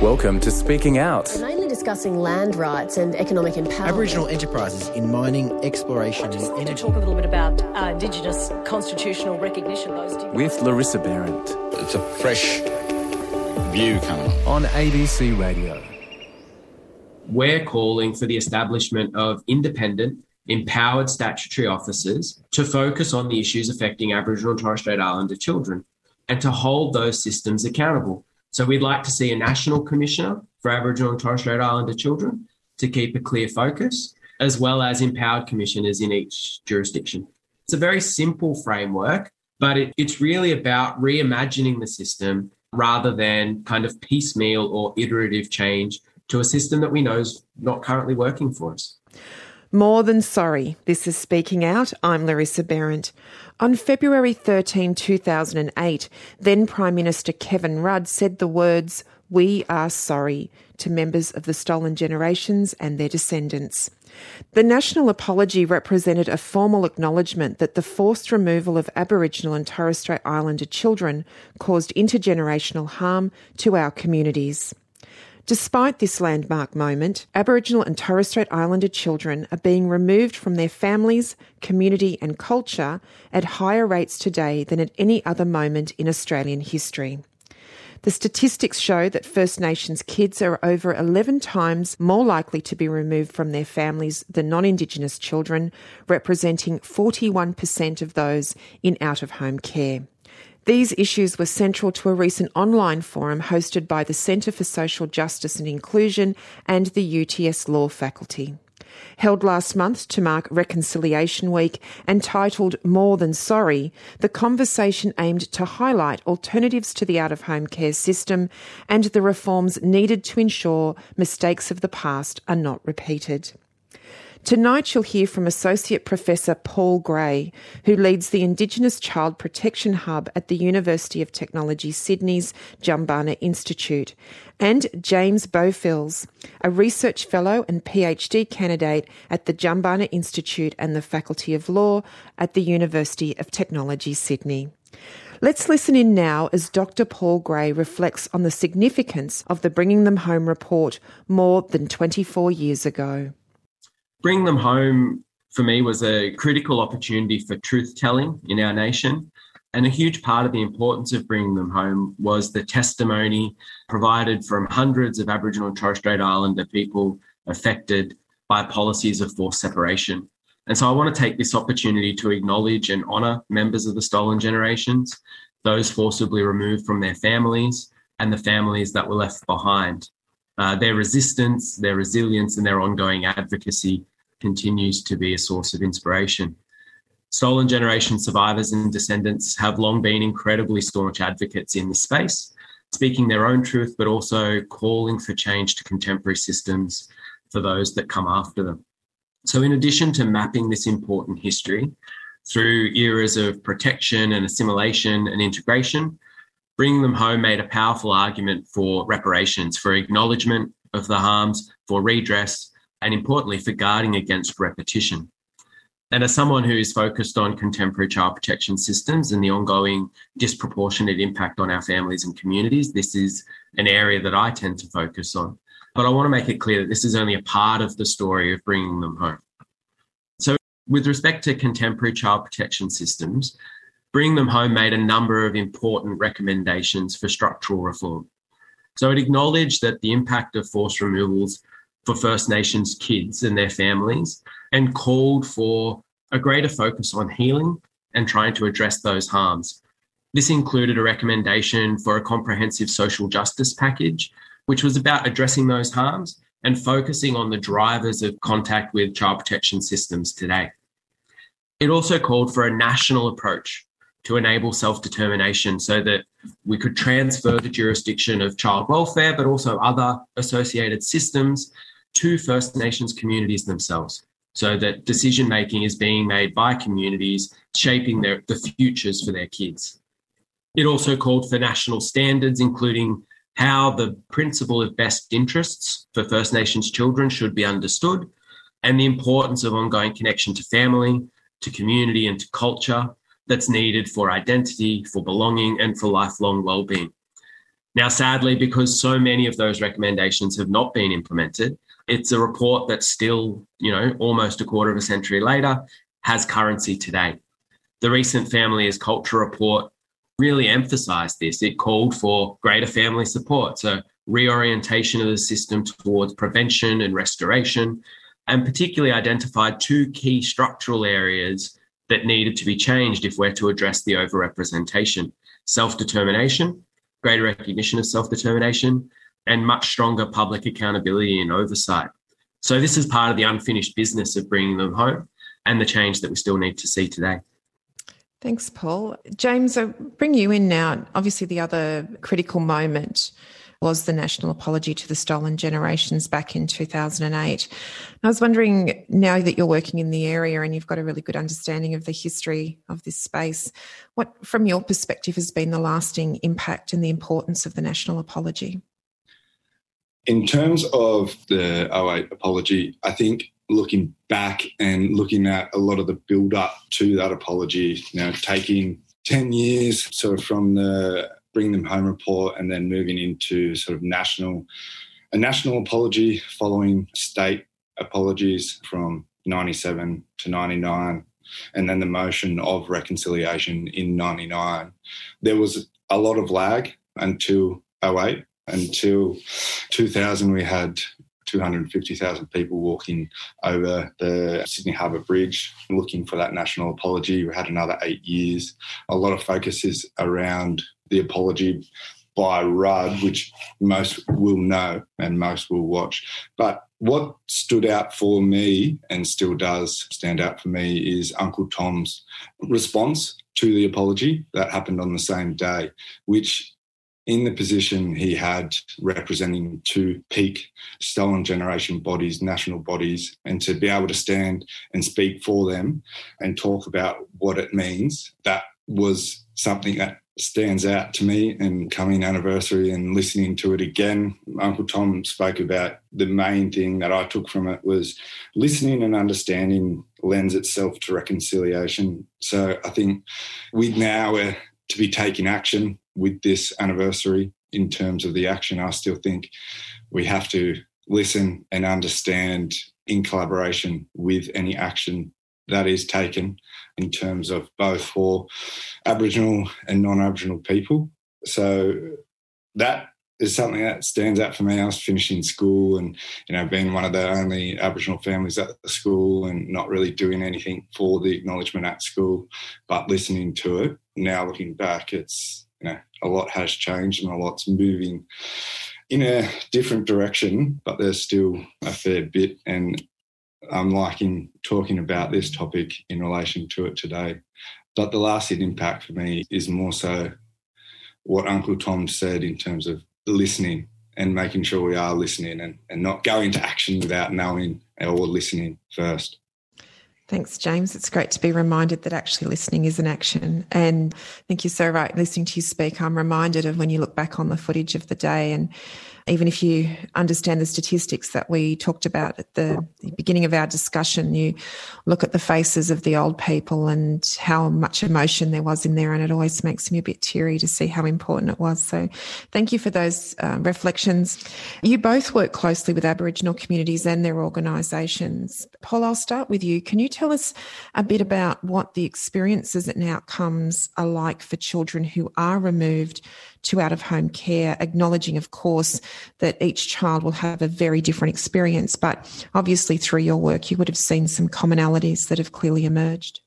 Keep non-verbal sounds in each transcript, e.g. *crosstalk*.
Welcome to Speaking Out. Mainly discussing land rights and economic empowerment. Aboriginal enterprises in mining, exploration, just and to energy. talk a little bit about uh, Indigenous constitutional recognition. Those two With Larissa Behrendt It's a fresh view coming on. on ABC Radio. we're calling for the establishment of independent, empowered statutory officers to focus on the issues affecting Aboriginal and Torres Strait Islander children and to hold those systems accountable. So we'd like to see a national commissioner for Aboriginal and Torres Strait Islander children to keep a clear focus, as well as empowered commissioners in each jurisdiction. It's a very simple framework, but it, it's really about reimagining the system rather than kind of piecemeal or iterative change to a system that we know is not currently working for us. More than sorry. This is Speaking Out. I'm Larissa Behrendt. On February 13, 2008, then Prime Minister Kevin Rudd said the words, We are sorry, to members of the Stolen Generations and their descendants. The national apology represented a formal acknowledgement that the forced removal of Aboriginal and Torres Strait Islander children caused intergenerational harm to our communities. Despite this landmark moment, Aboriginal and Torres Strait Islander children are being removed from their families, community, and culture at higher rates today than at any other moment in Australian history. The statistics show that First Nations kids are over 11 times more likely to be removed from their families than non Indigenous children, representing 41% of those in out of home care. These issues were central to a recent online forum hosted by the Centre for Social Justice and Inclusion and the UTS Law faculty. Held last month to mark Reconciliation Week and titled More Than Sorry, the conversation aimed to highlight alternatives to the out of home care system and the reforms needed to ensure mistakes of the past are not repeated. Tonight, you'll hear from Associate Professor Paul Gray, who leads the Indigenous Child Protection Hub at the University of Technology Sydney's Jumbunna Institute, and James Beaufils, a research fellow and PhD candidate at the Jumbunna Institute and the Faculty of Law at the University of Technology Sydney. Let's listen in now as Dr. Paul Gray reflects on the significance of the Bringing Them Home report more than 24 years ago. Bring them home for me was a critical opportunity for truth telling in our nation. And a huge part of the importance of bringing them home was the testimony provided from hundreds of Aboriginal and Torres Strait Islander people affected by policies of forced separation. And so I want to take this opportunity to acknowledge and honour members of the stolen generations, those forcibly removed from their families, and the families that were left behind. Uh, their resistance, their resilience, and their ongoing advocacy continues to be a source of inspiration. Stolen generation survivors and descendants have long been incredibly staunch advocates in this space, speaking their own truth, but also calling for change to contemporary systems for those that come after them. So, in addition to mapping this important history through eras of protection and assimilation and integration, Bringing Them Home made a powerful argument for reparations, for acknowledgement of the harms, for redress, and importantly, for guarding against repetition. And as someone who is focused on contemporary child protection systems and the ongoing disproportionate impact on our families and communities, this is an area that I tend to focus on. But I want to make it clear that this is only a part of the story of bringing them home. So, with respect to contemporary child protection systems, Bring Them Home made a number of important recommendations for structural reform. So it acknowledged that the impact of forced removals for First Nations kids and their families and called for a greater focus on healing and trying to address those harms. This included a recommendation for a comprehensive social justice package, which was about addressing those harms and focusing on the drivers of contact with child protection systems today. It also called for a national approach to enable self determination so that we could transfer the jurisdiction of child welfare, but also other associated systems to First Nations communities themselves so that decision making is being made by communities shaping their, the futures for their kids. It also called for national standards, including how the principle of best interests for First Nations children should be understood, and the importance of ongoing connection to family, to community, and to culture that's needed for identity, for belonging, and for lifelong well-being. Now, sadly, because so many of those recommendations have not been implemented, it's a report that still, you know, almost a quarter of a century later has currency today. The recent Family is Culture report really emphasized this. It called for greater family support, so reorientation of the system towards prevention and restoration, and particularly identified two key structural areas that needed to be changed if we're to address the overrepresentation self determination, greater recognition of self determination, and much stronger public accountability and oversight. So, this is part of the unfinished business of bringing them home and the change that we still need to see today. Thanks, Paul. James, I bring you in now. Obviously, the other critical moment was the national apology to the stolen generations back in 2008. I was wondering now that you're working in the area and you've got a really good understanding of the history of this space, what, from your perspective, has been the lasting impact and the importance of the national apology? In terms of the 08 apology, I think looking back and looking at a lot of the build up to that apology, you know, taking 10 years sort of from the bring them home report and then moving into sort of national a national apology following state apologies from 97 to 99 and then the motion of reconciliation in 99 there was a lot of lag until 08 until 2000 we had 250,000 people walking over the Sydney Harbour Bridge looking for that national apology. We had another eight years. A lot of focus is around the apology by Rudd, which most will know and most will watch. But what stood out for me and still does stand out for me is Uncle Tom's response to the apology that happened on the same day, which in the position he had representing two peak stolen generation bodies, national bodies, and to be able to stand and speak for them and talk about what it means, that was something that stands out to me and coming anniversary and listening to it again. Uncle tom spoke about the main thing that i took from it was listening and understanding lends itself to reconciliation. So i think we now are to be taking action with this anniversary in terms of the action, I still think we have to listen and understand in collaboration with any action that is taken in terms of both for Aboriginal and non Aboriginal people. So that is something that stands out for me. I was finishing school and, you know, being one of the only Aboriginal families at the school and not really doing anything for the acknowledgement at school, but listening to it. Now looking back, it's you know, a lot has changed and a lot's moving in a different direction, but there's still a fair bit. And I'm liking talking about this topic in relation to it today. But the lasting impact for me is more so what Uncle Tom said in terms of listening and making sure we are listening and, and not going to action without knowing or listening first. Thanks, James. It's great to be reminded that actually listening is an action. And I think you're so right. Listening to you speak, I'm reminded of when you look back on the footage of the day and even if you understand the statistics that we talked about at the beginning of our discussion, you look at the faces of the old people and how much emotion there was in there, and it always makes me a bit teary to see how important it was. So, thank you for those uh, reflections. You both work closely with Aboriginal communities and their organisations. Paul, I'll start with you. Can you tell us a bit about what the experiences and outcomes are like for children who are removed to out of home care, acknowledging, of course, that each child will have a very different experience. But obviously, through your work, you would have seen some commonalities that have clearly emerged.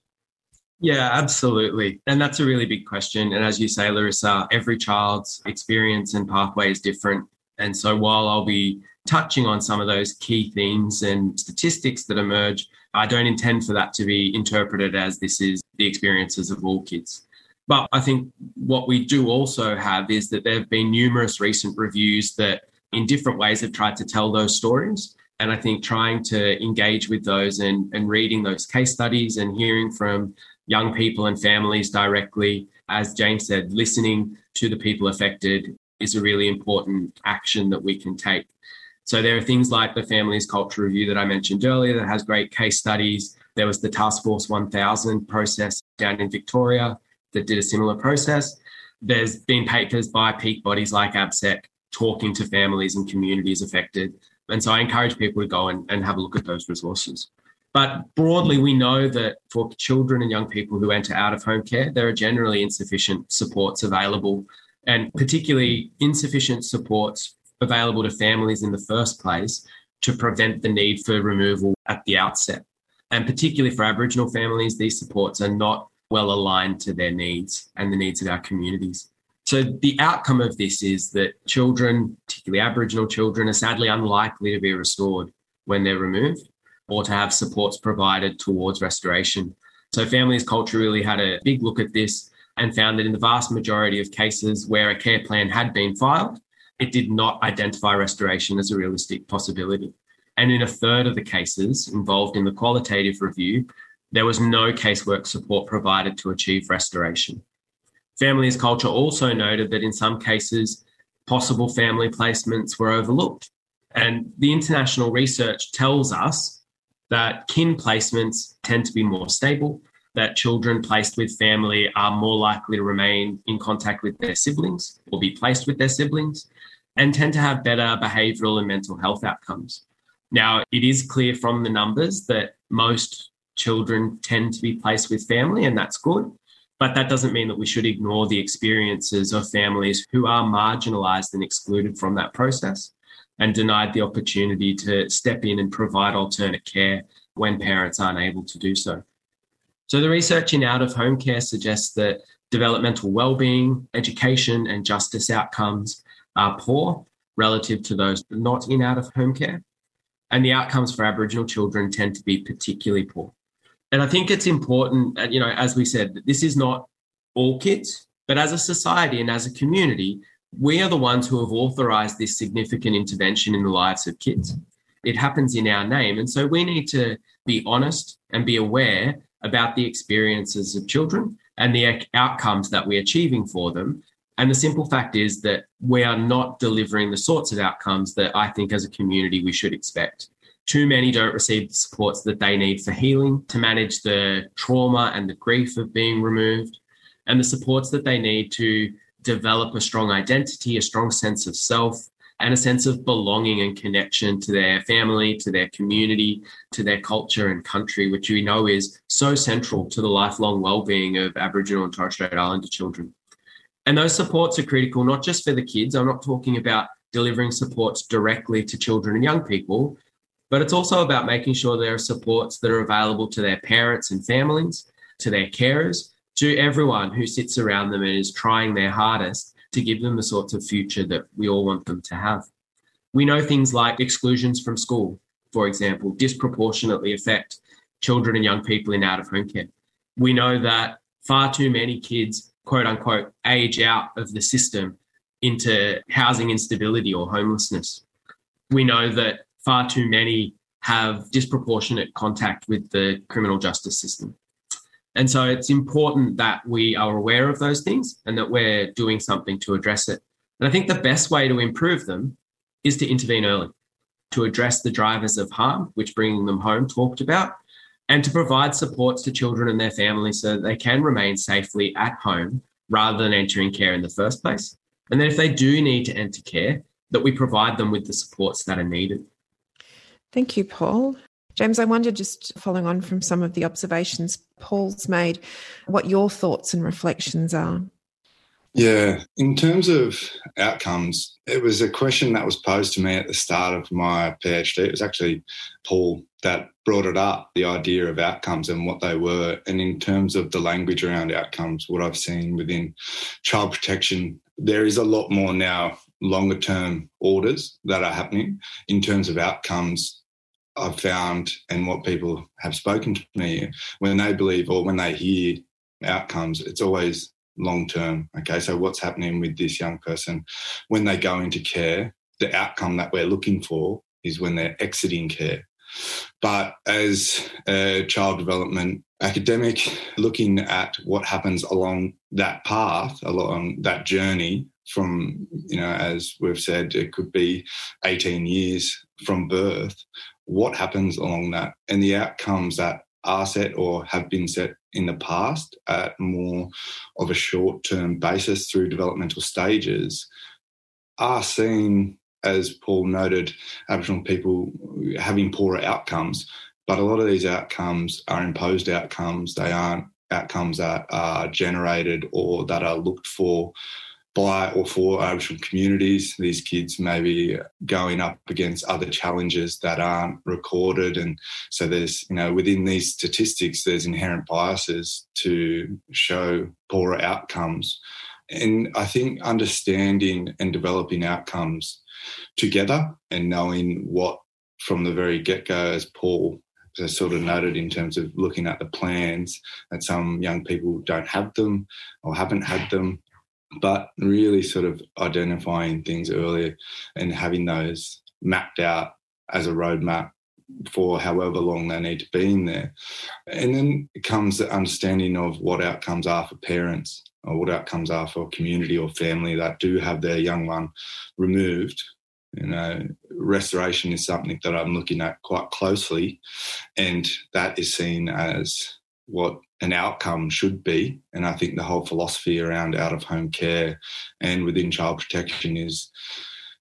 Yeah, absolutely. And that's a really big question. And as you say, Larissa, every child's experience and pathway is different. And so while I'll be touching on some of those key themes and statistics that emerge, I don't intend for that to be interpreted as this is the experiences of all kids. But I think what we do also have is that there have been numerous recent reviews that, in different ways, have tried to tell those stories. And I think trying to engage with those and, and reading those case studies and hearing from young people and families directly, as James said, listening to the people affected is a really important action that we can take. So there are things like the Families Culture Review that I mentioned earlier that has great case studies. There was the Task Force 1000 process down in Victoria that did a similar process. there's been papers by peak bodies like ABSEC talking to families and communities affected. And so I encourage people to go and, and have a look at those resources. But broadly, we know that for children and young people who enter out of home care, there are generally insufficient supports available, and particularly insufficient supports available to families in the first place to prevent the need for removal at the outset. And particularly for Aboriginal families, these supports are not well aligned to their needs and the needs of our communities. So, the outcome of this is that children, particularly Aboriginal children, are sadly unlikely to be restored when they're removed or to have supports provided towards restoration. So, Families Culture really had a big look at this and found that in the vast majority of cases where a care plan had been filed, it did not identify restoration as a realistic possibility. And in a third of the cases involved in the qualitative review, there was no casework support provided to achieve restoration. Families Culture also noted that in some cases, possible family placements were overlooked. And the international research tells us that kin placements tend to be more stable, that children placed with family are more likely to remain in contact with their siblings or be placed with their siblings, and tend to have better behavioral and mental health outcomes. Now, it is clear from the numbers that most children tend to be placed with family, and that's good. But that doesn't mean that we should ignore the experiences of families who are marginalised and excluded from that process and denied the opportunity to step in and provide alternate care when parents aren't able to do so. So, the research in out of home care suggests that developmental well-being, education, and justice outcomes are poor relative to those not in out of home care. And the outcomes for Aboriginal children tend to be particularly poor. And I think it's important, uh, you know, as we said, this is not all kids, but as a society and as a community, we are the ones who have authorized this significant intervention in the lives of kids. It happens in our name. And so we need to be honest and be aware about the experiences of children and the outcomes that we're achieving for them. And the simple fact is that we are not delivering the sorts of outcomes that I think as a community we should expect. Too many don't receive the supports that they need for healing, to manage the trauma and the grief of being removed, and the supports that they need to develop a strong identity, a strong sense of self, and a sense of belonging and connection to their family, to their community, to their culture and country, which we know is so central to the lifelong well-being of Aboriginal and Torres Strait Islander children. And those supports are critical, not just for the kids. I'm not talking about delivering supports directly to children and young people, but it's also about making sure there are supports that are available to their parents and families, to their carers, to everyone who sits around them and is trying their hardest to give them the sorts of future that we all want them to have. We know things like exclusions from school, for example, disproportionately affect children and young people in out of home care. We know that far too many kids, quote unquote, age out of the system into housing instability or homelessness. We know that far too many have disproportionate contact with the criminal justice system. And so it's important that we are aware of those things and that we're doing something to address it. And I think the best way to improve them is to intervene early, to address the drivers of harm, which bringing them home talked about, and to provide supports to children and their families so that they can remain safely at home rather than entering care in the first place. And then if they do need to enter care, that we provide them with the supports that are needed. Thank you, Paul. James, I wonder, just following on from some of the observations Paul's made, what your thoughts and reflections are. Yeah, in terms of outcomes, it was a question that was posed to me at the start of my PhD. It was actually Paul that brought it up, the idea of outcomes and what they were. And in terms of the language around outcomes, what I've seen within child protection, there is a lot more now longer term orders that are happening in terms of outcomes I've found and what people have spoken to me when they believe or when they hear outcomes, it's always long term. Okay, so what's happening with this young person when they go into care? The outcome that we're looking for is when they're exiting care. But as a child development academic, looking at what happens along that path, along that journey from, you know, as we've said, it could be 18 years from birth what happens along that and the outcomes that are set or have been set in the past at more of a short term basis through developmental stages are seen, as Paul noted, Aboriginal people having poorer outcomes. But a lot of these outcomes are imposed outcomes. They aren't outcomes that are generated or that are looked for by or for Aboriginal communities. These kids may be going up against other challenges that aren't recorded. And so there's, you know, within these statistics, there's inherent biases to show poorer outcomes. And I think understanding and developing outcomes together and knowing what from the very get go, as Paul has sort of noted in terms of looking at the plans, that some young people don't have them or haven't had them but really sort of identifying things earlier and having those mapped out as a roadmap for however long they need to be in there. And then comes the understanding of what outcomes are for parents or what outcomes are for community or family that do have their young one removed. You know, restoration is something that I'm looking at quite closely, and that is seen as what an outcome should be. And I think the whole philosophy around out of home care and within child protection is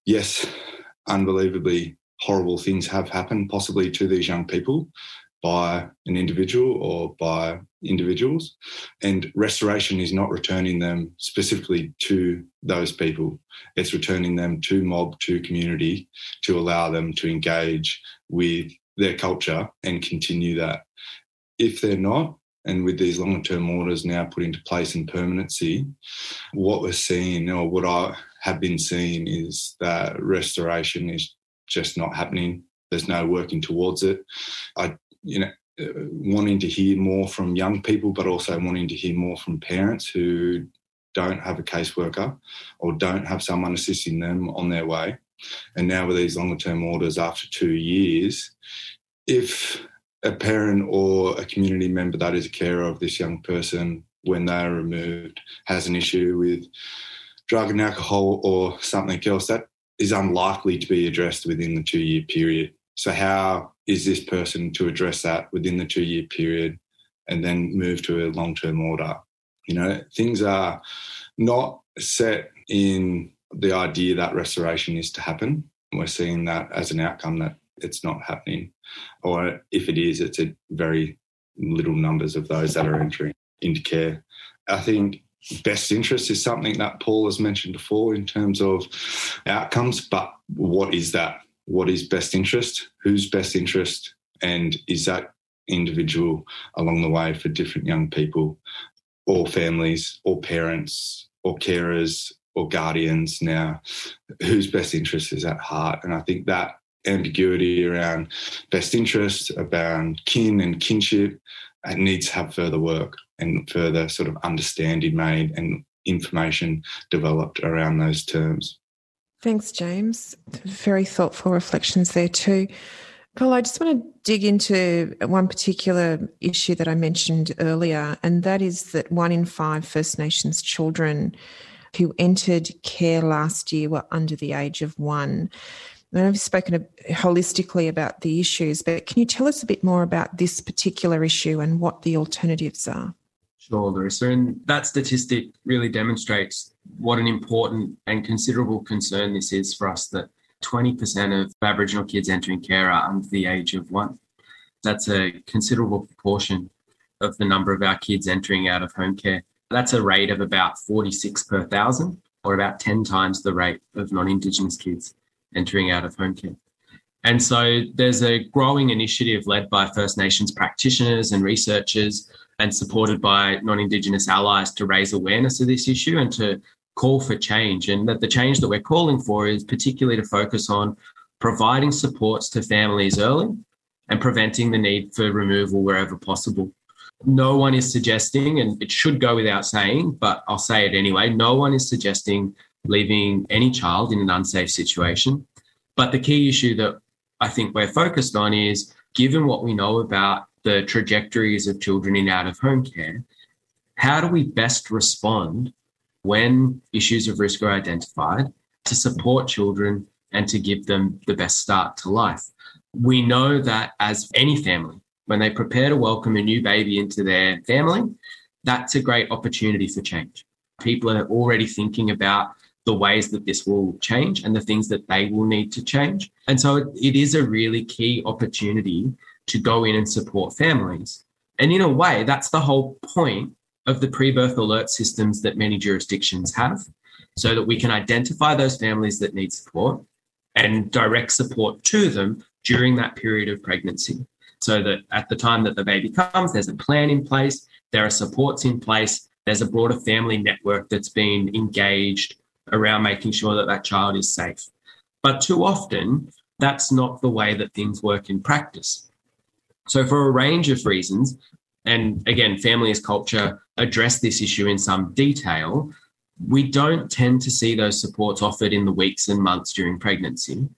yes, unbelievably horrible things have happened, possibly to these young people by an individual or by individuals. And restoration is not returning them specifically to those people, it's returning them to mob, to community, to allow them to engage with their culture and continue that. If they're not, and with these longer term orders now put into place in permanency, what we're seeing or what I have been seeing is that restoration is just not happening. There's no working towards it. I, you know, uh, wanting to hear more from young people, but also wanting to hear more from parents who don't have a caseworker or don't have someone assisting them on their way. And now with these longer term orders after two years, if a parent or a community member that is a carer of this young person when they are removed has an issue with drug and alcohol or something else that is unlikely to be addressed within the two year period. So, how is this person to address that within the two year period and then move to a long term order? You know, things are not set in the idea that restoration is to happen. We're seeing that as an outcome that it's not happening. Or if it is, it's a very little numbers of those that are entering into care. I think best interest is something that Paul has mentioned before in terms of outcomes, but what is that? What is best interest? Whose best interest? And is that individual along the way for different young people or families or parents or carers or guardians now? Whose best interest is at heart? And I think that ambiguity around best interest, around kin and kinship, it needs to have further work and further sort of understanding made and information developed around those terms. Thanks, James. Very thoughtful reflections there too. Paul, I just want to dig into one particular issue that I mentioned earlier, and that is that one in five First Nations children who entered care last year were under the age of one. I know you've spoken holistically about the issues, but can you tell us a bit more about this particular issue and what the alternatives are? Sure, Larissa. And that statistic really demonstrates what an important and considerable concern this is for us that 20% of Aboriginal kids entering care are under the age of one. That's a considerable proportion of the number of our kids entering out of home care. That's a rate of about 46 per thousand, or about 10 times the rate of non Indigenous kids entering out of home care. And so there's a growing initiative led by First Nations practitioners and researchers and supported by non Indigenous allies to raise awareness of this issue and to call for change. And that the change that we're calling for is particularly to focus on providing supports to families early and preventing the need for removal wherever possible. No one is suggesting, and it should go without saying, but I'll say it anyway no one is suggesting leaving any child in an unsafe situation. But the key issue that I think we're focused on is given what we know about the trajectories of children in out of home care, how do we best respond when issues of risk are identified to support children and to give them the best start to life? We know that as any family, when they prepare to welcome a new baby into their family, that's a great opportunity for change. People are already thinking about the ways that this will change and the things that they will need to change. And so it, it is a really key opportunity to go in and support families. And in a way, that's the whole point of the pre birth alert systems that many jurisdictions have, so that we can identify those families that need support and direct support to them during that period of pregnancy. So that at the time that the baby comes, there's a plan in place, there are supports in place, there's a broader family network that's been engaged around making sure that that child is safe. But too often, that's not the way that things work in practice. So, for a range of reasons, and again, family as culture address this issue in some detail, we don't tend to see those supports offered in the weeks and months during pregnancy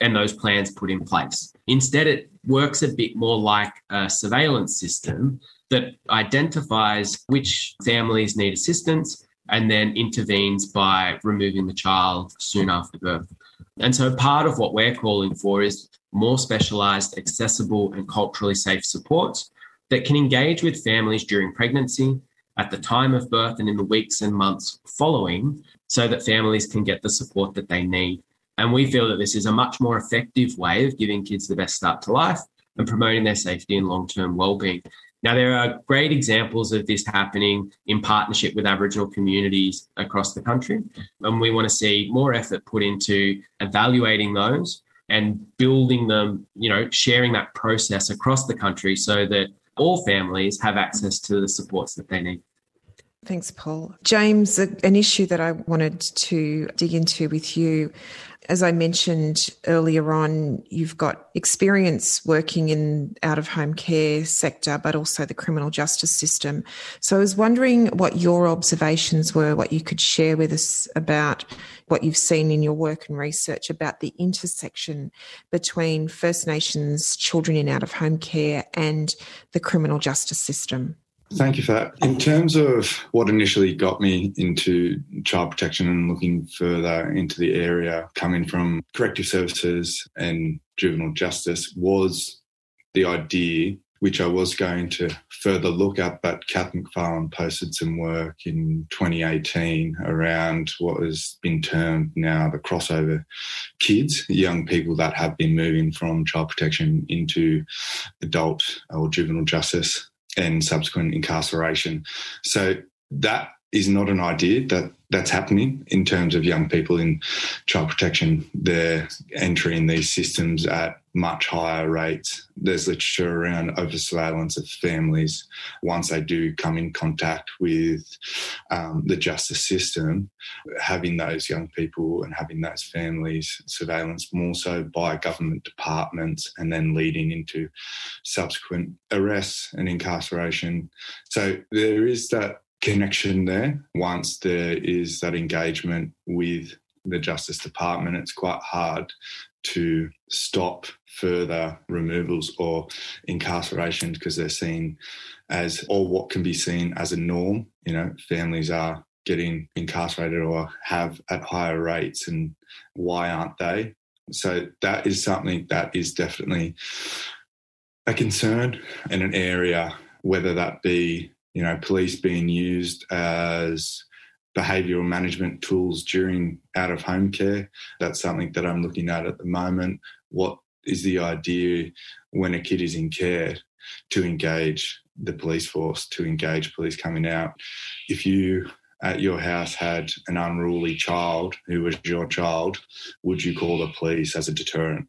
and those plans put in place. Instead, it works a bit more like a surveillance system that identifies which families need assistance and then intervenes by removing the child soon after birth. And so, part of what we're calling for is more specialized, accessible, and culturally safe supports that can engage with families during pregnancy, at the time of birth, and in the weeks and months following, so that families can get the support that they need. And we feel that this is a much more effective way of giving kids the best start to life and promoting their safety and long term well-being. Now, there are great examples of this happening in partnership with Aboriginal communities across the country. And we want to see more effort put into evaluating those and building them, you know, sharing that process across the country so that all families have access to the supports that they need. Thanks, Paul. James, an issue that I wanted to dig into with you as I mentioned earlier on, you've got experience working in out of home care sector, but also the criminal justice system. So I was wondering what your observations were, what you could share with us about what you've seen in your work and research about the intersection between First Nations children in out of home care and the criminal justice system. Thank you for that. In terms of what initially got me into child protection and looking further into the area, coming from corrective services and juvenile justice, was the idea, which I was going to further look at, but Kath McFarlane posted some work in 2018 around what has been termed now the crossover kids, young people that have been moving from child protection into adult or juvenile justice and subsequent incarceration. So that is not an idea that that's happening in terms of young people in child protection. They're entering these systems at much higher rates. There's literature around over surveillance of families once they do come in contact with um, the justice system, having those young people and having those families surveillance more so by government departments and then leading into subsequent arrests and incarceration. So there is that connection there. Once there is that engagement with the Justice Department, it's quite hard to stop further removals or incarcerations because they're seen as, or what can be seen as a norm. You know, families are getting incarcerated or have at higher rates, and why aren't they? So that is something that is definitely a concern in an area, whether that be you know, police being used as behavioural management tools during out of home care. That's something that I'm looking at at the moment. What is the idea when a kid is in care to engage the police force, to engage police coming out? If you at your house had an unruly child who was your child, would you call the police as a deterrent?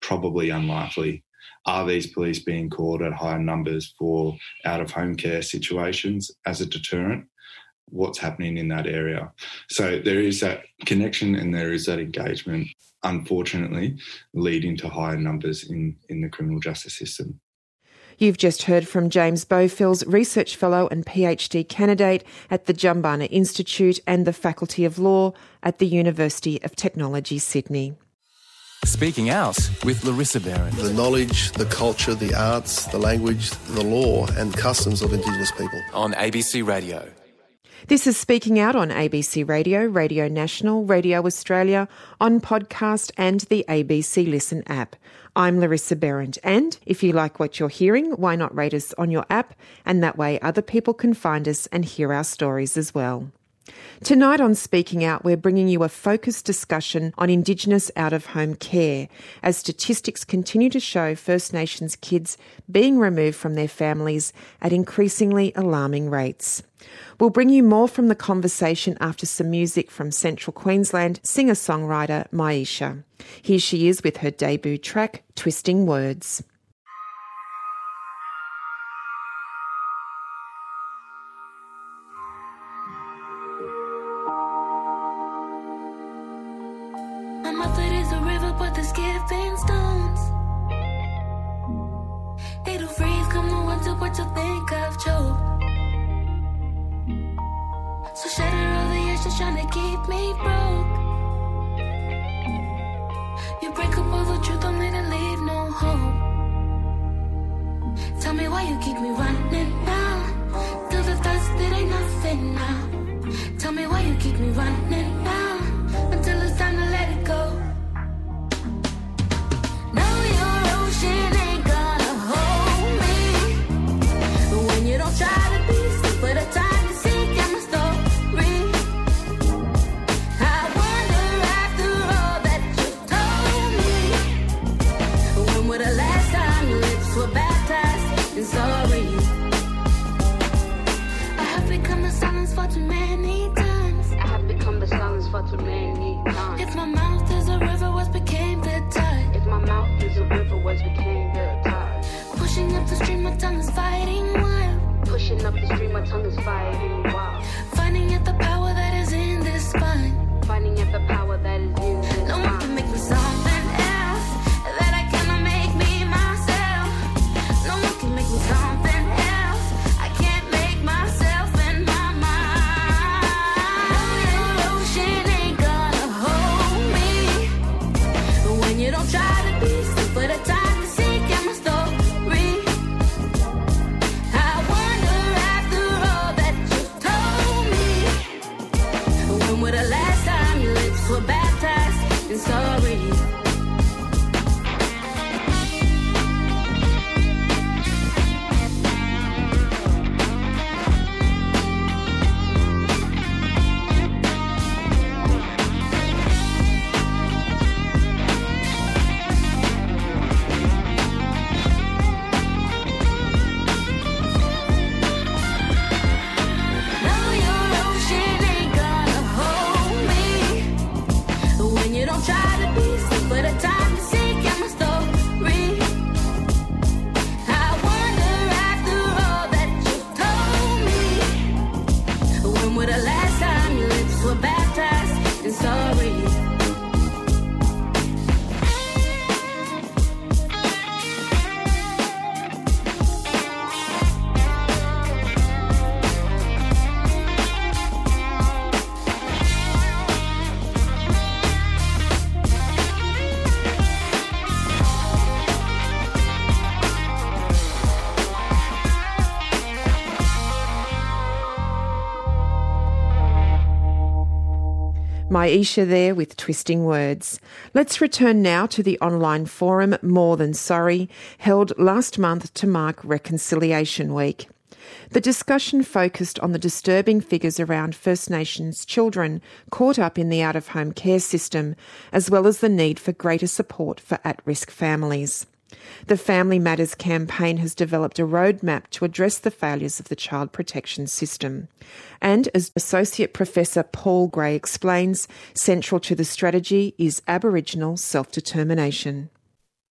Probably unlikely are these police being called at higher numbers for out of home care situations as a deterrent? What's happening in that area? So there is that connection and there is that engagement, unfortunately, leading to higher numbers in, in the criminal justice system. You've just heard from James Beaufils, Research Fellow and PhD candidate at the Jumbunna Institute and the Faculty of Law at the University of Technology, Sydney. Speaking Out with Larissa Behrendt. The knowledge, the culture, the arts, the language, the law, and customs of Indigenous people. On ABC Radio. This is Speaking Out on ABC Radio, Radio National, Radio Australia, on podcast and the ABC Listen app. I'm Larissa Behrendt, and if you like what you're hearing, why not rate us on your app? And that way other people can find us and hear our stories as well. Tonight on Speaking Out, we're bringing you a focused discussion on Indigenous out of home care as statistics continue to show First Nations kids being removed from their families at increasingly alarming rates. We'll bring you more from the conversation after some music from Central Queensland singer songwriter Maisha. Here she is with her debut track, Twisting Words. Maisha there with twisting words. Let's return now to the online forum More Than Sorry, held last month to mark Reconciliation Week. The discussion focused on the disturbing figures around First Nations children caught up in the out of home care system, as well as the need for greater support for at risk families. The Family Matters campaign has developed a roadmap to address the failures of the child protection system. And as Associate Professor Paul Gray explains, central to the strategy is Aboriginal self determination.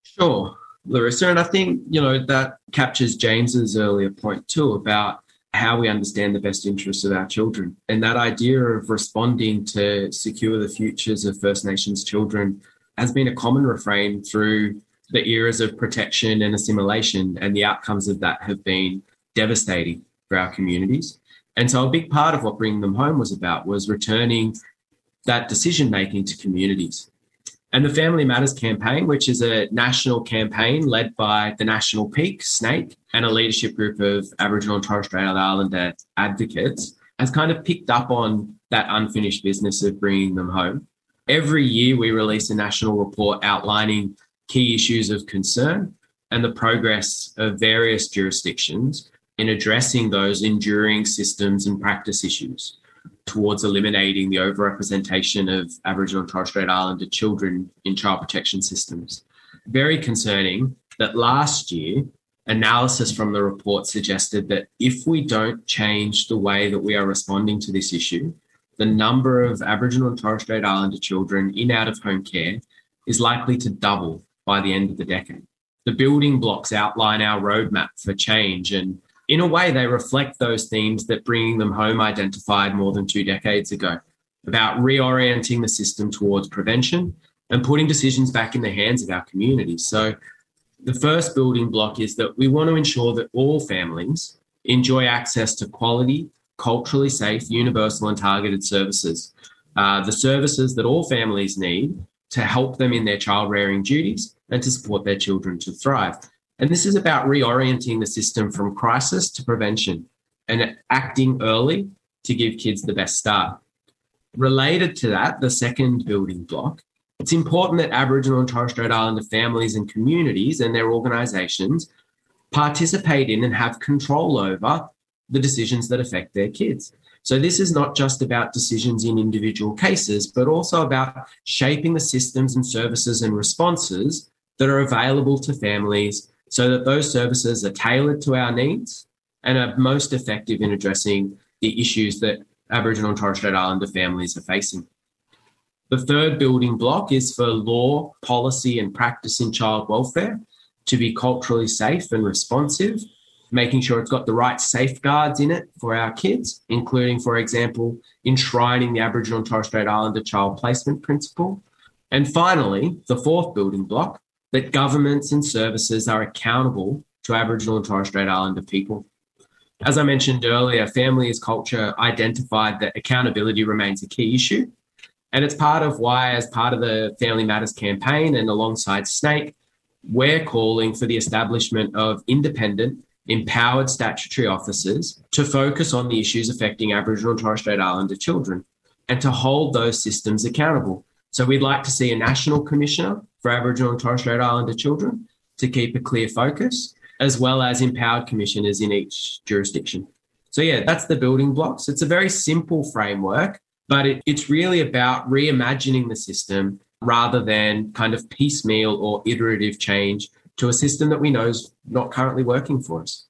Sure, Larissa. And I think, you know, that captures James's earlier point too about how we understand the best interests of our children. And that idea of responding to secure the futures of First Nations children has been a common refrain through the eras of protection and assimilation, and the outcomes of that have been devastating for our communities. And so, a big part of what Bringing Them Home was about was returning that decision making to communities. And the Family Matters campaign, which is a national campaign led by the National Peak, SNAICC and a leadership group of Aboriginal and Torres Strait Islander advocates, has kind of picked up on that unfinished business of bringing them home. Every year, we release a national report outlining key issues of concern and the progress of various jurisdictions in addressing those enduring systems and practice issues towards eliminating the overrepresentation of Aboriginal and Torres Strait Islander children in child protection systems. Very concerning that last year, analysis from the report suggested that if we don't change the way that we are responding to this issue, the number of Aboriginal and Torres Strait Islander children in out of home care is likely to double by the end of the decade. The building blocks outline our roadmap for change, and in a way, they reflect those themes that bringing them home identified more than two decades ago about reorienting the system towards prevention and putting decisions back in the hands of our communities. So, the first building block is that we want to ensure that all families enjoy access to quality, culturally safe, universal, and targeted services. Uh, the services that all families need to help them in their child rearing duties and to support their children to thrive. And this is about reorienting the system from crisis to prevention and acting early to give kids the best start. Related to that, the second building block, it's important that Aboriginal and Torres Strait Islander families and communities and their organisations participate in and have control over the decisions that affect their kids. So this is not just about decisions in individual cases, but also about shaping the systems and services and responses that are available to families so that those services are tailored to our needs and are most effective in addressing the issues that Aboriginal and Torres Strait Islander families are facing. The third building block is for law, policy, and practice in child welfare to be culturally safe and responsive making sure it's got the right safeguards in it for our kids, including, for example, enshrining the Aboriginal and Torres Strait Islander child placement principle. And finally, the fourth building block that governments and services are accountable to Aboriginal and Torres Strait Islander people. As I mentioned earlier, family as culture identified that accountability remains a key issue. And it's part of why, as part of the Family Matters campaign and alongside SNAICC, we're calling for the establishment of independent empowered statutory officers to focus on the issues affecting Aboriginal and Torres Strait Islander children and to hold those systems accountable. So we'd like to see a national commissioner for Aboriginal and Torres Strait Islander children to keep a clear focus, as well as empowered commissioners in each jurisdiction. So, yeah, that's the building blocks. It's a very simple framework, but it, it's really about reimagining the system rather than kind of piecemeal or iterative change to a system that we know is not currently working for us.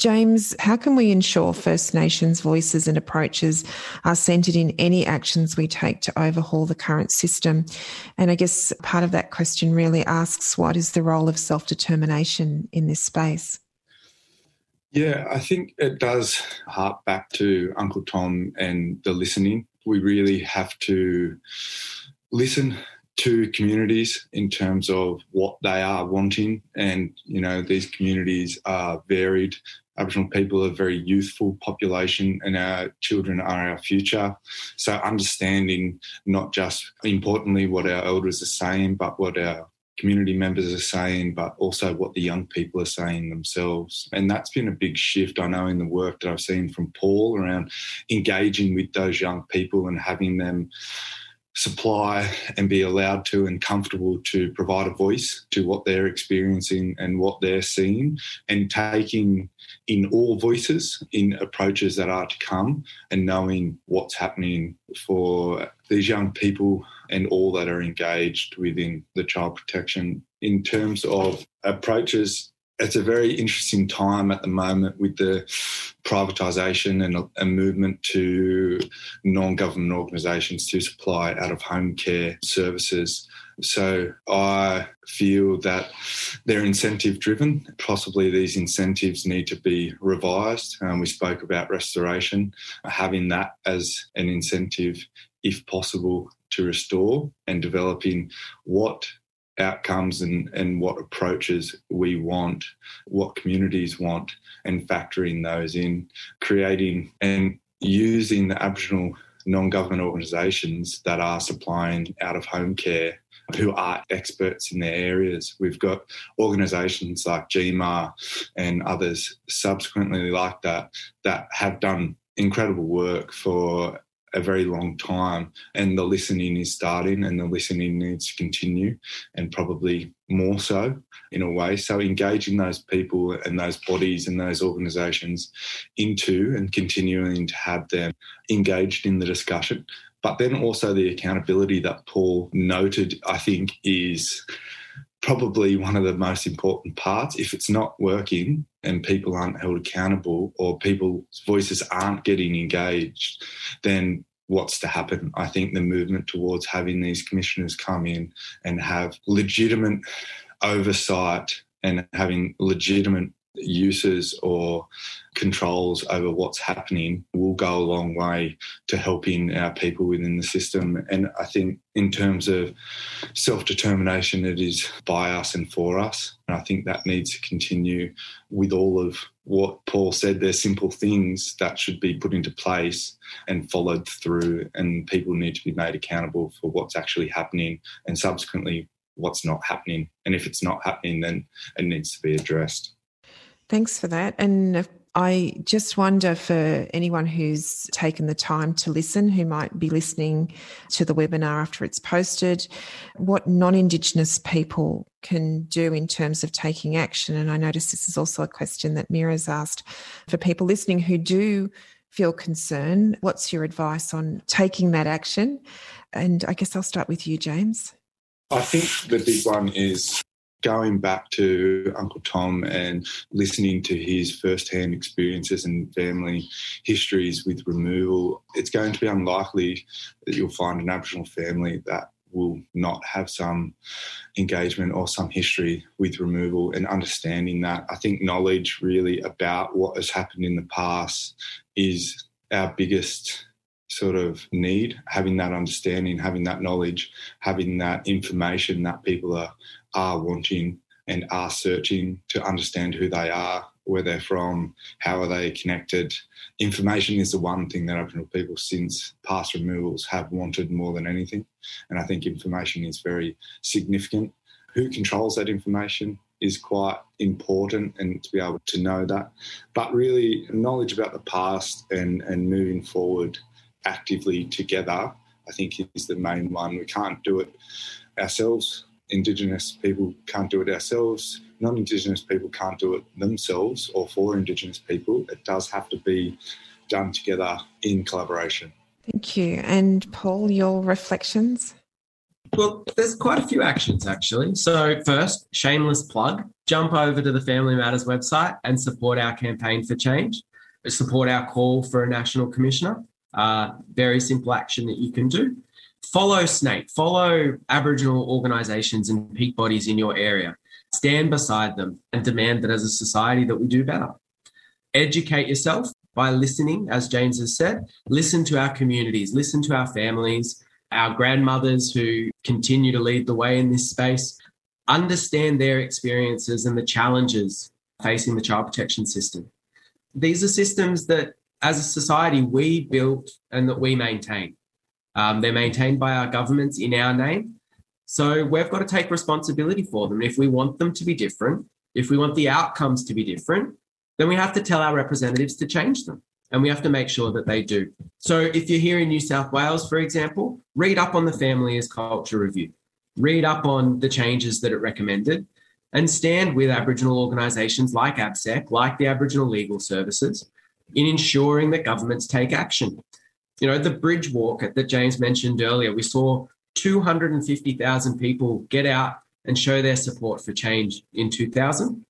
James, how can we ensure First Nations voices and approaches are centred in any actions we take to overhaul the current system? And I guess part of that question really asks what is the role of self determination in this space? Yeah, I think it does hark back to Uncle Tom and the listening. We really have to listen to communities in terms of what they are wanting. And, you know, these communities are varied. Aboriginal people are a very youthful population and our children are our future. So understanding not just importantly what our elders are saying, but what our community members are saying, but also what the young people are saying themselves. And that's been a big shift, I know, in the work that I've seen from Paul around engaging with those young people and having them supply and be allowed to and comfortable to provide a voice to what they're experiencing and what they're seeing and taking in all voices in approaches that are to come and knowing what's happening for these young people and all that are engaged within the child protection. In terms of approaches it's a very interesting time at the moment with the privatisation and a, movement to non-government organisations to supply out-of-home care services. So I feel that they're incentive driven. Possibly these incentives need to be revised. Um, we spoke about restoration, having that as an incentive, if possible, to restore and developing what outcomes and, and what approaches we want, what communities want, and factoring those in, creating and using the Aboriginal non government organisations that are supplying out of home care who are experts in their areas. We've got organisations like GMAR and others subsequently like that that have done incredible work for a very long time and the listening is starting and the listening needs to continue and probably more so in a way. So engaging those people and those bodies and those organizations into and continuing to have them engaged in the discussion. But then also the accountability that paul noted i think is probably one of the most important parts. If it's not working and people aren't held accountable or people's voices aren't getting engaged, then what's to happen? I think the movement towards having these commissioners come in and have legitimate oversight and having legitimate uses or controls over what's happening will go a long way to helping our people within the system. And I think, in terms of self determination, it is by us and for us. And I think that needs to continue with all of what Paul said. They're simple things that should be put into place and followed through, and people need to be made accountable for what's actually happening and subsequently what's not happening. And if it's not happening, then it needs to be addressed. Thanks for that. And I just wonder for anyone who's taken the time to listen, who might be listening to the webinar after it's posted, what non Indigenous people can do in terms of taking action. And I notice this is also a question that Mira's asked for people listening who do feel concern. What's your advice on taking that action? And I guess I'll start with you, James. I think the big one is going back to Uncle Tom and listening to his first-hand experiences and family histories with removal, it's going to be unlikely that you'll find an Aboriginal family that will not have some engagement or some history with removal and understanding that. I think knowledge really about what has happened in the past is our biggest sort of need having that understanding having that knowledge having that information that people are are wanting and are searching to understand who they are, where they're from, how are they connected. Information is the one thing that Aboriginal people since past removals have wanted more than anything. And I think information is very significant. Who controls that information is quite important and to be able to know that. But really, knowledge about the past and, and moving forward actively together, I think is the main one. We can't do it ourselves Indigenous people can't do it ourselves, non Indigenous people can't do it themselves or for Indigenous people. It does have to be done together in collaboration. Thank you. And Paul, your reflections? Well, there's quite a few actions actually. So, first, shameless plug jump over to the Family Matters website and support our campaign for change, support our call for a national commissioner. Uh, very simple action that you can do follow SNAICC, follow Aboriginal organisations and peak bodies in your area. Stand beside them and demand that as a society that we do better. Educate yourself by listening, as James has said. Listen to our communities, listen to our families, our grandmothers who continue to lead the way in this space. Understand their experiences and the challenges facing the child protection system. These are systems that, as a society, we built and that we maintain. Um, they're maintained by our governments in our name. So we've got to take responsibility for them. If we want them to be different, if we want the outcomes to be different, then we have to tell our representatives to change them. And we have to make sure that they do. So if you're here in New South Wales, for example, read up on the Family as Culture Review, read up on the changes that it recommended, and stand with Aboriginal organisations like ABSEC, like the Aboriginal Legal Services, in ensuring that governments take action. You know, the bridge walk that James mentioned earlier, we saw 250,000 people get out and show their support for change in 2000.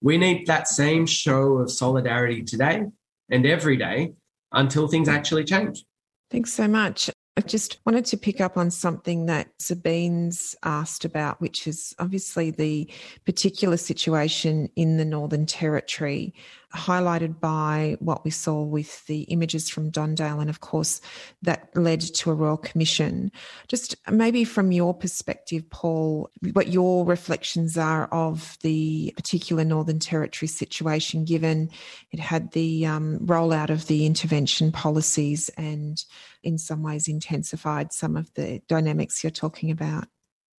We need that same show of solidarity today and every day until things actually change. Thanks so much. I just wanted to pick up on something that Sabine's asked about, which is obviously the particular situation in the Northern Territory highlighted by what we saw with the images from Don Dale, and of course, that led to a royal commission. Just maybe from your perspective, Paul, what your reflections are of the particular Northern Territory situation, given it had the um, rollout of the intervention policies and in some ways intensified some of the dynamics you're talking about.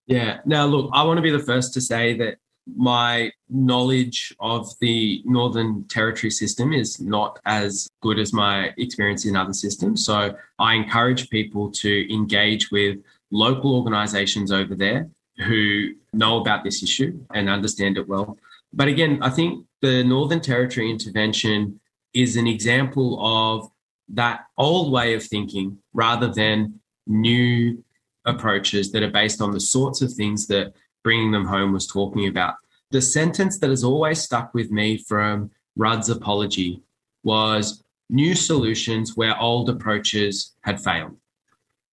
Yeah. Now, look, I want to be the first to say that my knowledge of the Northern Territory system is not as good as my experience in other systems. So I encourage people to engage with local organisations over there who know about this issue and understand it well. But again, I think the Northern Territory intervention is an example of that old way of thinking rather than new approaches that are based on the sorts of things that bringing them home was talking about. The sentence that has always stuck with me from Rudd's apology was new solutions where old approaches had failed.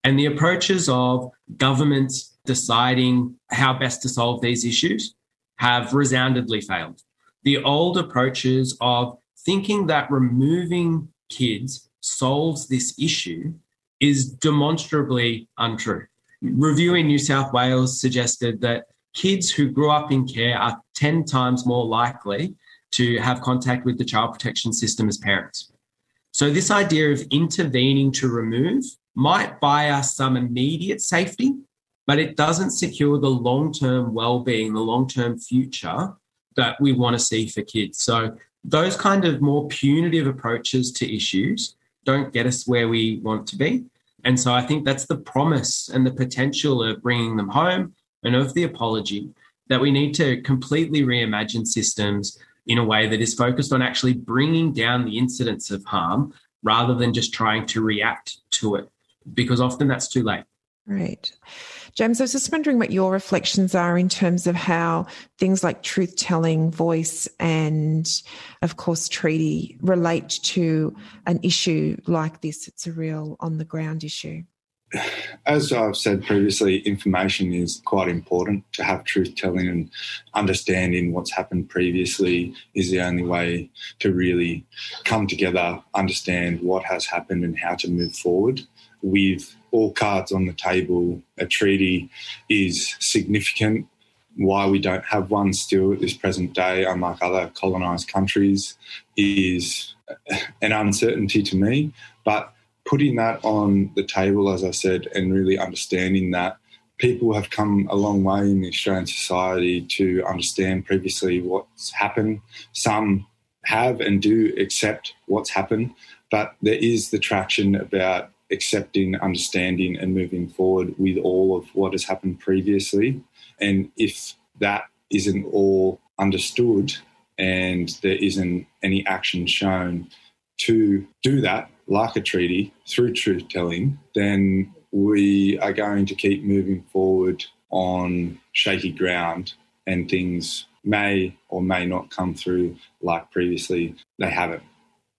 And the approaches of governments deciding how best to solve these issues have resoundingly failed. The old approaches of thinking that removing kids solves this issue is demonstrably untrue. Reviewing New South Wales suggested that kids who grew up in care are 10 times more likely to have contact with the child protection system as parents. So, this idea of intervening to remove might buy us some immediate safety, but it doesn't secure the long term well being, the long term future that we want to see for kids. So, those kind of more punitive approaches to issues don't get us where we want to be. And so I think that's the promise and the potential of bringing them home and of the apology that we need to completely reimagine systems in a way that is focused on actually bringing down the incidence of harm rather than just trying to react to it, because often that's too late. Right. James, I was just wondering what your reflections are in terms of how things like truth telling, voice, and of course, treaty relate to an issue like this. It's a real on the ground issue. As I've said previously, information is quite important. To have truth telling and understanding what's happened previously is the only way to really come together, understand what has happened, and how to move forward with all cards on the table. A treaty is significant. Why we don't have one still at this present day, unlike other colonised countries, is an uncertainty to me. But putting that on the table, as I said, and really understanding that people have come a long way in the Australian society to understand previously what's happened. Some have and do accept what's happened, but there is the traction about accepting, understanding, and moving forward with all of what has happened previously. And if that isn't all understood and there isn't any action shown to do that, like a treaty, through truth telling, then we are going to keep moving forward on shaky ground and things may or may not come through like previously they haven't.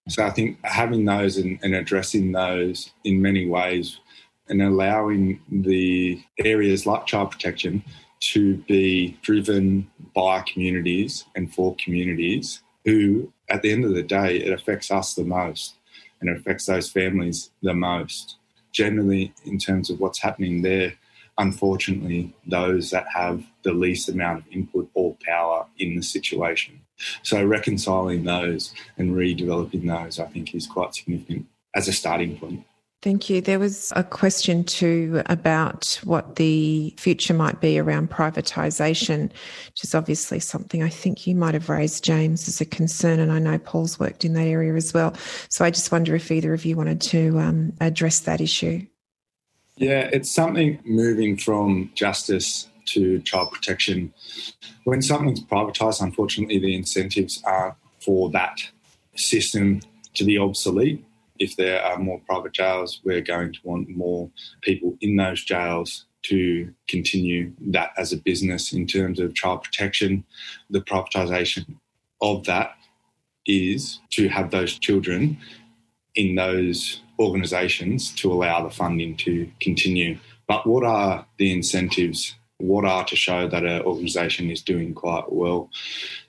So I think having those and, and addressing those in many ways and allowing the areas like child protection to be driven by communities and for communities who, at the end of the day, it affects us the most and it affects those families the most. Generally, in terms of what's happening there, unfortunately, those that have the least amount of input or power in the situation. So reconciling those and redeveloping those, I think, is quite significant as a starting point. Thank you. There was a question too about what the future might be around privatisation, which is obviously something I think you might have raised, James, as a concern. And I know Paul's worked in that area as well. So I just wonder if either of you wanted to um, address that issue. Yeah, it's something moving from justice to child protection. When something's privatised, unfortunately, the incentives are for that system to be obsolete. If there are more private jails, we're going to want more people in those jails to continue that as a business in terms of child protection. The privatisation of that is to have those children in those organisations to allow the funding to continue. But what are the incentives what are to show that an organisation is doing quite well.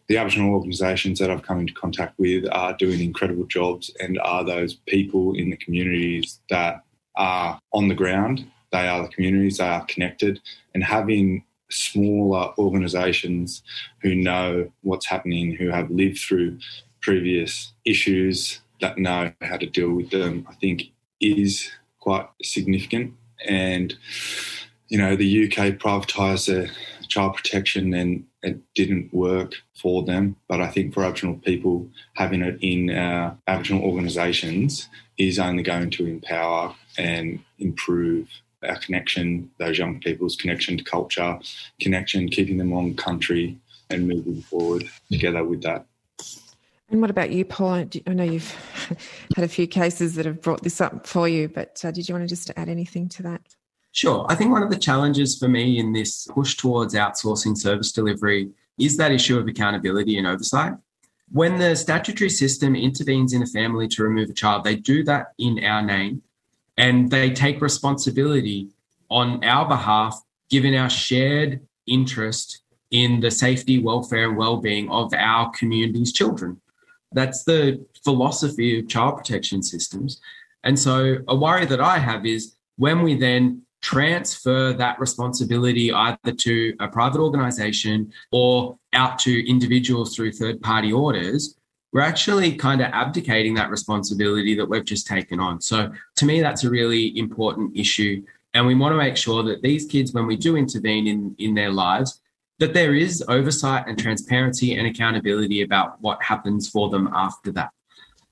The Aboriginal organisations that I've come into contact with are doing incredible jobs and are those people in the communities that are on the ground. They are the communities, they are connected, and having smaller organisations who know what's happening, who have lived through previous issues, that know how to deal with them, I think is quite significant. And you know, the UK privatised their child protection and it didn't work for them. But I think for Aboriginal people, having it in our Aboriginal organisations is only going to empower and improve our connection, those young people's connection to culture, connection, keeping them on country and moving forward together with that. And what about you, Paul? I know you've *laughs* had a few cases that have brought this up for you, but uh, did you want to just add anything to that? Sure. I think one of the challenges for me in this push towards outsourcing service delivery is that issue of accountability and oversight. When the statutory system intervenes in a family to remove a child, they do that in our name and they take responsibility on our behalf, given our shared interest in the safety, welfare, and well-being of our community's children. That's the philosophy of child protection systems. And so a worry that I have is when we then transfer that responsibility either to a private organization or out to individuals through third party orders, we're actually kind of abdicating that responsibility that we've just taken on. So to me, that's a really important issue. And we want to make sure that these kids, when we do intervene in, in their lives, that there is oversight and transparency and accountability about what happens for them after that.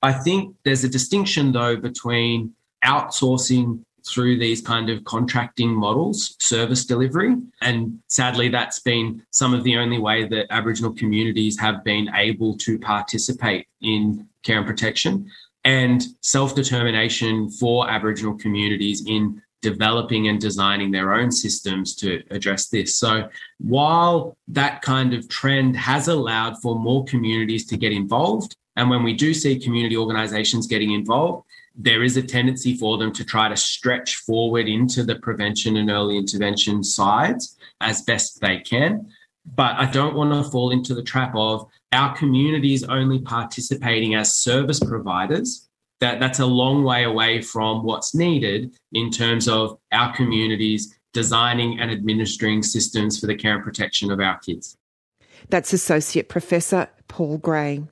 I think there's a distinction, though, between outsourcing through these kind of contracting models, service delivery. And sadly, that's been some of the only way that Aboriginal communities have been able to participate in care and protection and self determination for Aboriginal communities in developing and designing their own systems to address this. So, while that kind of trend has allowed for more communities to get involved, and when we do see community organizations getting involved, there is a tendency for them to try to stretch forward into the prevention and early intervention sides as best they can. But I don't want to fall into the trap of our communities only participating as service providers. That, that's a long way away from what's needed in terms of our communities designing and administering systems for the care and protection of our kids. That's Associate Professor Paul Gray.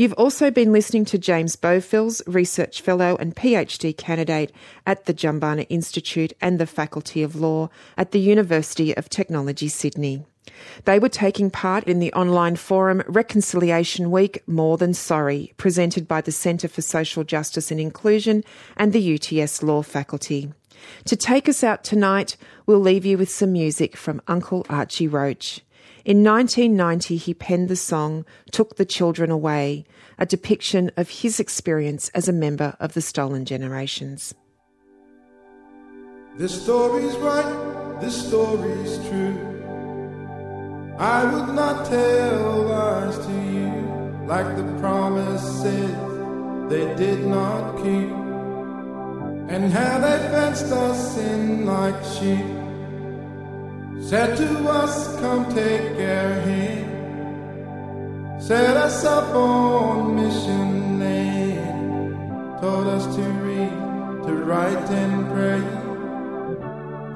You've also been listening to James Beaufils, Research Fellow and PhD candidate at the Jumbunna Institute and the Faculty of Law at the University of Technology, Sydney. They were taking part in the online forum Reconciliation Week More Than Sorry, presented by the Centre for Social Justice and Inclusion and the UTS Law Faculty. To take us out tonight, we'll leave you with some music from Uncle Archie Roach. In 1990, he penned the song Took the Children Away, a depiction of his experience as a member of the Stolen Generations. This story's right, this story's true. I would not tell lies to you like the promises they did not keep, and how they fenced us in like sheep said to us, Come take care here. Set us up on mission land. Told us to read, to write, and pray.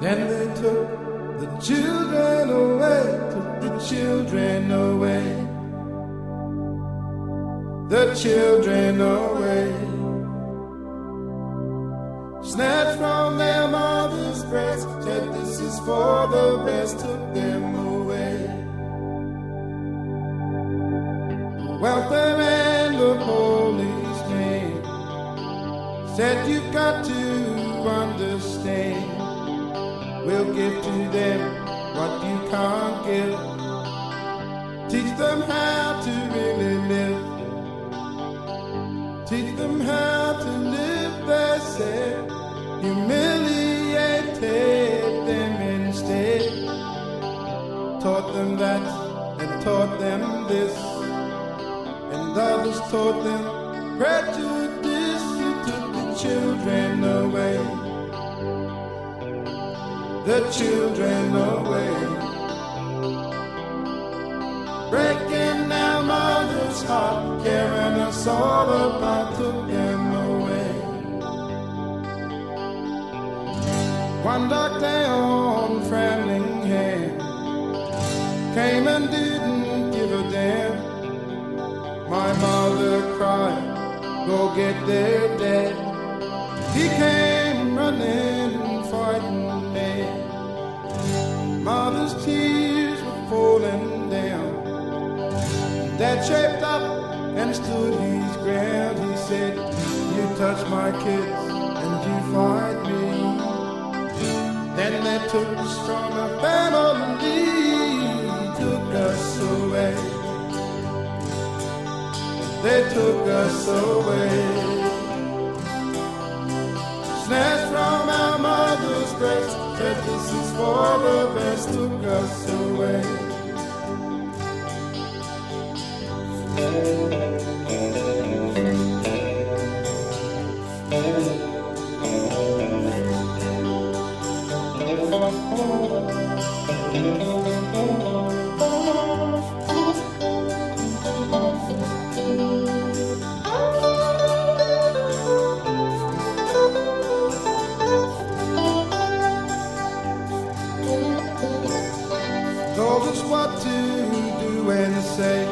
Then they took the children away, took the children away. The children away snatched from for the best, took them away. Welfare and the police name said you've got to understand. We'll give to them what you can't give. Teach them how to really live. Teach them how to live their self humiliated Taught them that and taught them this, and others taught them prejudice. Took the children away, the children away. Breaking our mother's heart, carrying us all apart, took them away. One dark day on Framlingham came and didn't give a damn. My mother cried, go get their dad. He came running, fighting mad. Mother's tears were falling down. Dad shaped up and stood his ground. He said, You touch my kids and you fight me. Then they took the stronger family, away. They took us away. Snatched from our mother's breast, said this is for the best, took us away. Told us what to do and say.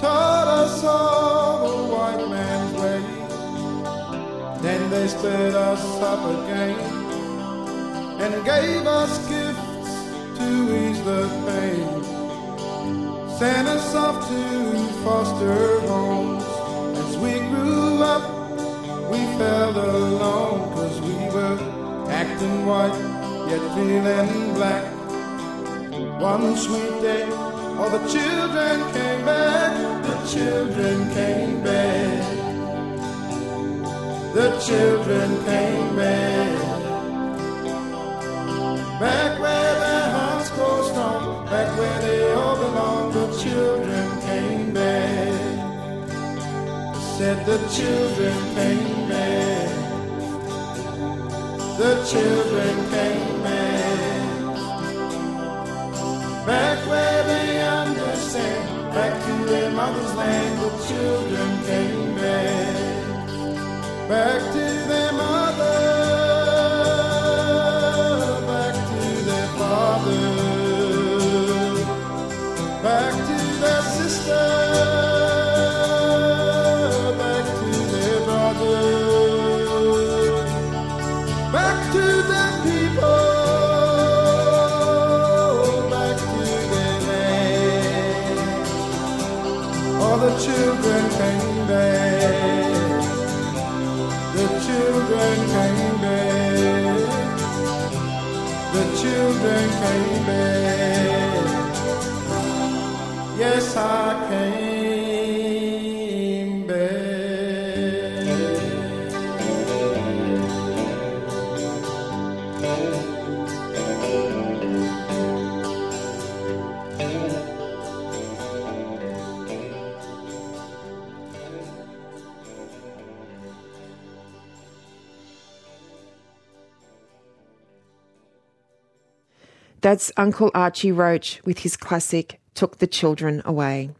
Taught us all the white man's way. Then they split us up again and gave us gifts to ease the pain. Sent us off to foster homes. As we grew up, we felt alone cause we were acting white yet feeling black. One sweet day, all the children came back. The children came back. The children came back. Back where their hearts grow strong. Back where they all belong. The children came back. Said the children came back. The children came Back where they understand, back to their mother's land, the children came back. Back to their mother, Yes, I came That's Uncle Archie Roach with his classic Took the Children Away.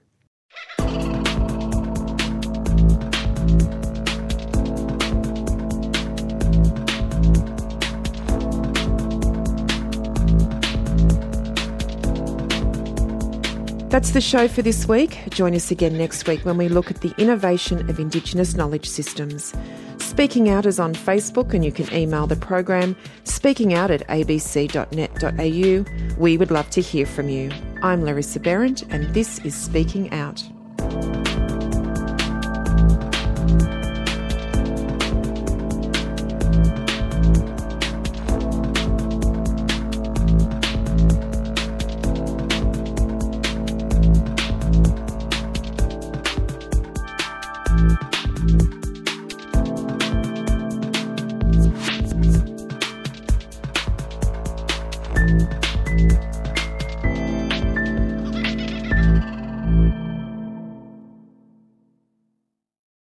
That's the show for this week. Join us again next week when we look at the innovation of Indigenous knowledge systems. Speaking Out is on Facebook and you can email the program speakingout at abc.net.au. We would love to hear from you. I'm Larissa Behrendt and this is Speaking Out.